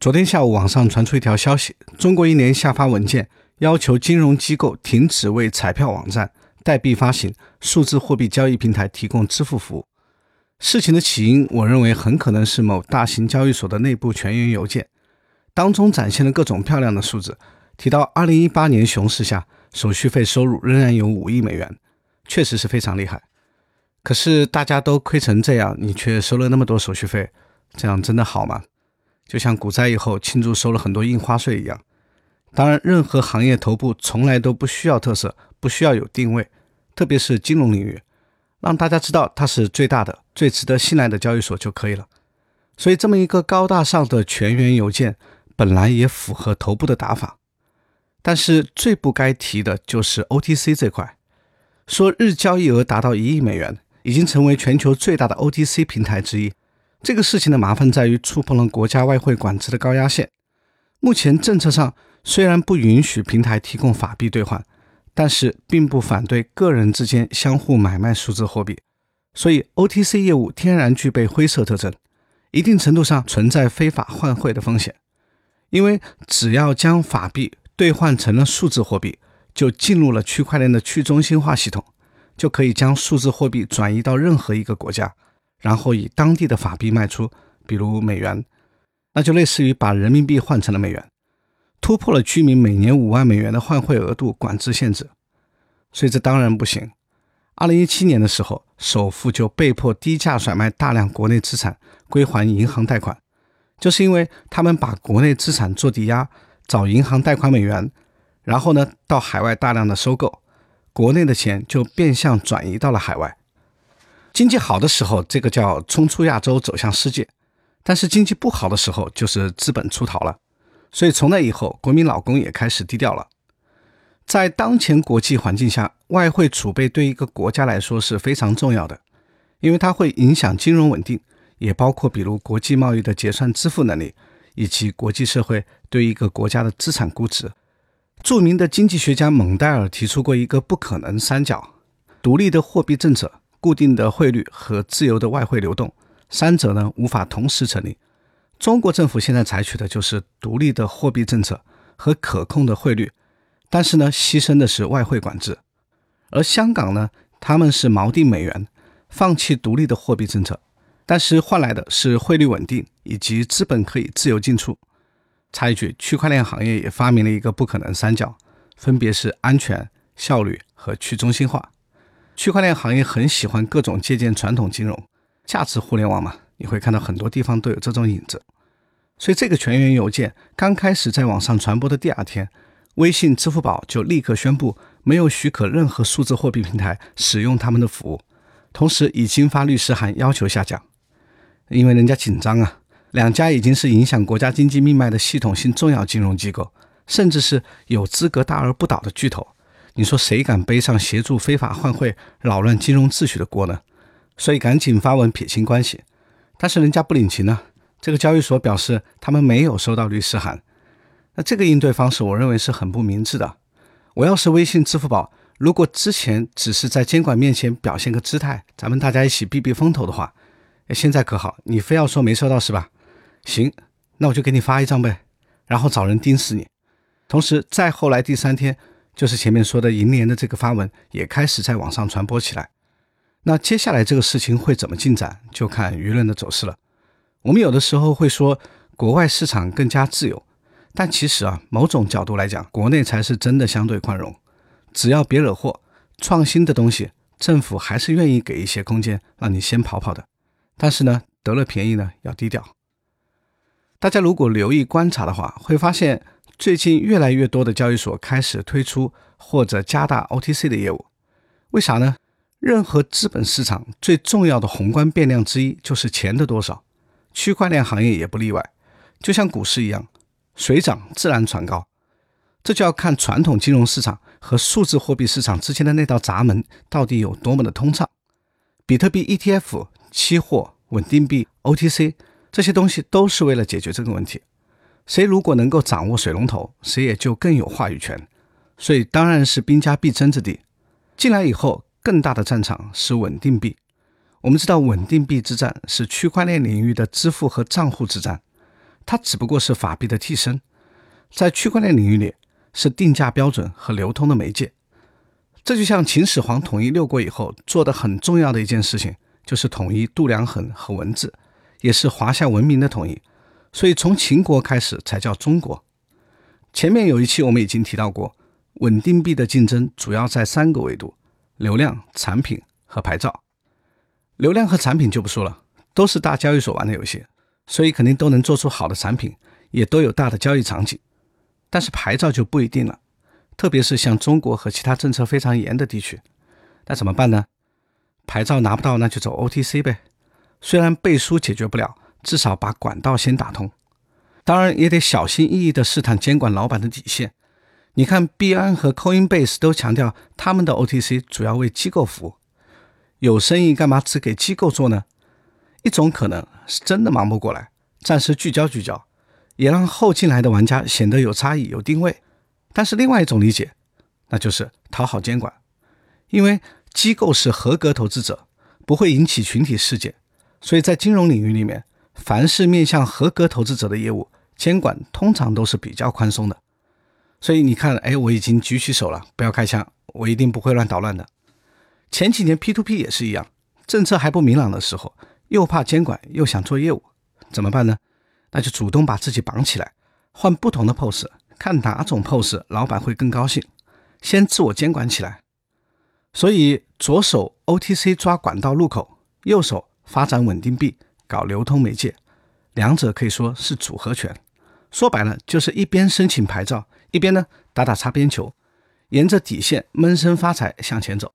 昨天下午，网上传出一条消息：中国银联下发文件，要求金融机构停止为彩票网站、代币发行、数字货币交易平台提供支付服务。事情的起因，我认为很可能是某大型交易所的内部全员邮件，当中展现了各种漂亮的数字，提到2018年熊市下手续费收入仍然有五亿美元，确实是非常厉害。可是大家都亏成这样，你却收了那么多手续费，这样真的好吗？就像股灾以后庆祝收了很多印花税一样，当然，任何行业头部从来都不需要特色，不需要有定位，特别是金融领域，让大家知道它是最大的、最值得信赖的交易所就可以了。所以，这么一个高大上的全员邮件本来也符合头部的打法。但是最不该提的就是 OTC 这块，说日交易额达到一亿美元，已经成为全球最大的 OTC 平台之一。这个事情的麻烦在于触碰了国家外汇管制的高压线。目前政策上虽然不允许平台提供法币兑换，但是并不反对个人之间相互买卖数字货币，所以 OTC 业务天然具备灰色特征，一定程度上存在非法换汇的风险。因为只要将法币兑换成了数字货币，就进入了区块链的去中心化系统，就可以将数字货币转移到任何一个国家。然后以当地的法币卖出，比如美元，那就类似于把人民币换成了美元，突破了居民每年五万美元的换汇额度管制限制，所以这当然不行。二零一七年的时候，首富就被迫低价甩卖大量国内资产归还银行贷款，就是因为他们把国内资产做抵押，找银行贷款美元，然后呢到海外大量的收购，国内的钱就变相转移到了海外。经济好的时候，这个叫冲出亚洲走向世界；但是经济不好的时候，就是资本出逃了。所以从那以后，国民老公也开始低调了。在当前国际环境下，外汇储备对一个国家来说是非常重要的，因为它会影响金融稳定，也包括比如国际贸易的结算支付能力，以及国际社会对一个国家的资产估值。著名的经济学家蒙代尔提出过一个不可能三角：独立的货币政策。固定的汇率和自由的外汇流动，三者呢无法同时成立。中国政府现在采取的就是独立的货币政策和可控的汇率，但是呢牺牲的是外汇管制。而香港呢，他们是锚定美元，放弃独立的货币政策，但是换来的是汇率稳定以及资本可以自由进出。插一句，区块链行业也发明了一个不可能三角，分别是安全、效率和去中心化。区块链行业很喜欢各种借鉴传统金融、价值互联网嘛，你会看到很多地方都有这种影子。所以这个全员邮件刚开始在网上传播的第二天，微信、支付宝就立刻宣布没有许可任何数字货币平台使用他们的服务，同时已经发律师函要求下架，因为人家紧张啊。两家已经是影响国家经济命脉的系统性重要金融机构，甚至是有资格大而不倒的巨头。你说谁敢背上协助非法换汇、扰乱金融秩序的锅呢？所以赶紧发文撇清关系。但是人家不领情呢。这个交易所表示他们没有收到律师函。那这个应对方式，我认为是很不明智的。我要是微信、支付宝，如果之前只是在监管面前表现个姿态，咱们大家一起避避风头的话，现在可好？你非要说没收到是吧？行，那我就给你发一张呗，然后找人盯死你。同时，再后来第三天。就是前面说的银联的这个发文也开始在网上传播起来。那接下来这个事情会怎么进展，就看舆论的走势了。我们有的时候会说国外市场更加自由，但其实啊，某种角度来讲，国内才是真的相对宽容。只要别惹祸，创新的东西，政府还是愿意给一些空间让你先跑跑的。但是呢，得了便宜呢要低调。大家如果留意观察的话，会发现。最近越来越多的交易所开始推出或者加大 OTC 的业务，为啥呢？任何资本市场最重要的宏观变量之一就是钱的多少，区块链行业也不例外。就像股市一样，水涨自然船高，这就要看传统金融市场和数字货币市场之间的那道闸门到底有多么的通畅。比特币 ETF、期货、稳定币、OTC 这些东西都是为了解决这个问题。谁如果能够掌握水龙头，谁也就更有话语权，所以当然是兵家必争之地。进来以后，更大的战场是稳定币。我们知道，稳定币之战是区块链领域的支付和账户之战，它只不过是法币的替身，在区块链领域里是定价标准和流通的媒介。这就像秦始皇统一六国以后做的很重要的一件事情，就是统一度量衡和文字，也是华夏文明的统一。所以从秦国开始才叫中国。前面有一期我们已经提到过，稳定币的竞争主要在三个维度：流量、产品和牌照。流量和产品就不说了，都是大交易所玩的游戏，所以肯定都能做出好的产品，也都有大的交易场景。但是牌照就不一定了，特别是像中国和其他政策非常严的地区，那怎么办呢？牌照拿不到，那就走 OTC 呗。虽然背书解决不了，至少把管道先打通。当然也得小心翼翼地试探监管老板的底线。你看，币安和 Coinbase 都强调他们的 OTC 主要为机构服务。有生意干嘛只给机构做呢？一种可能是真的忙不过来，暂时聚焦聚焦，也让后进来的玩家显得有差异、有定位。但是另外一种理解，那就是讨好监管，因为机构是合格投资者，不会引起群体事件，所以在金融领域里面，凡是面向合格投资者的业务，监管通常都是比较宽松的。所以你看，哎，我已经举起手了，不要开枪，我一定不会乱捣乱的。前几年 P2P 也是一样，政策还不明朗的时候，又怕监管，又想做业务，怎么办呢？那就主动把自己绑起来，换不同的 pose，看哪种 pose 老板会更高兴，先自我监管起来。所以左手 OTC 抓管道入口，右手发展稳定币，搞流通媒介，两者可以说是组合拳。说白了就是一边申请牌照，一边呢打打擦边球，沿着底线闷声发财向前走。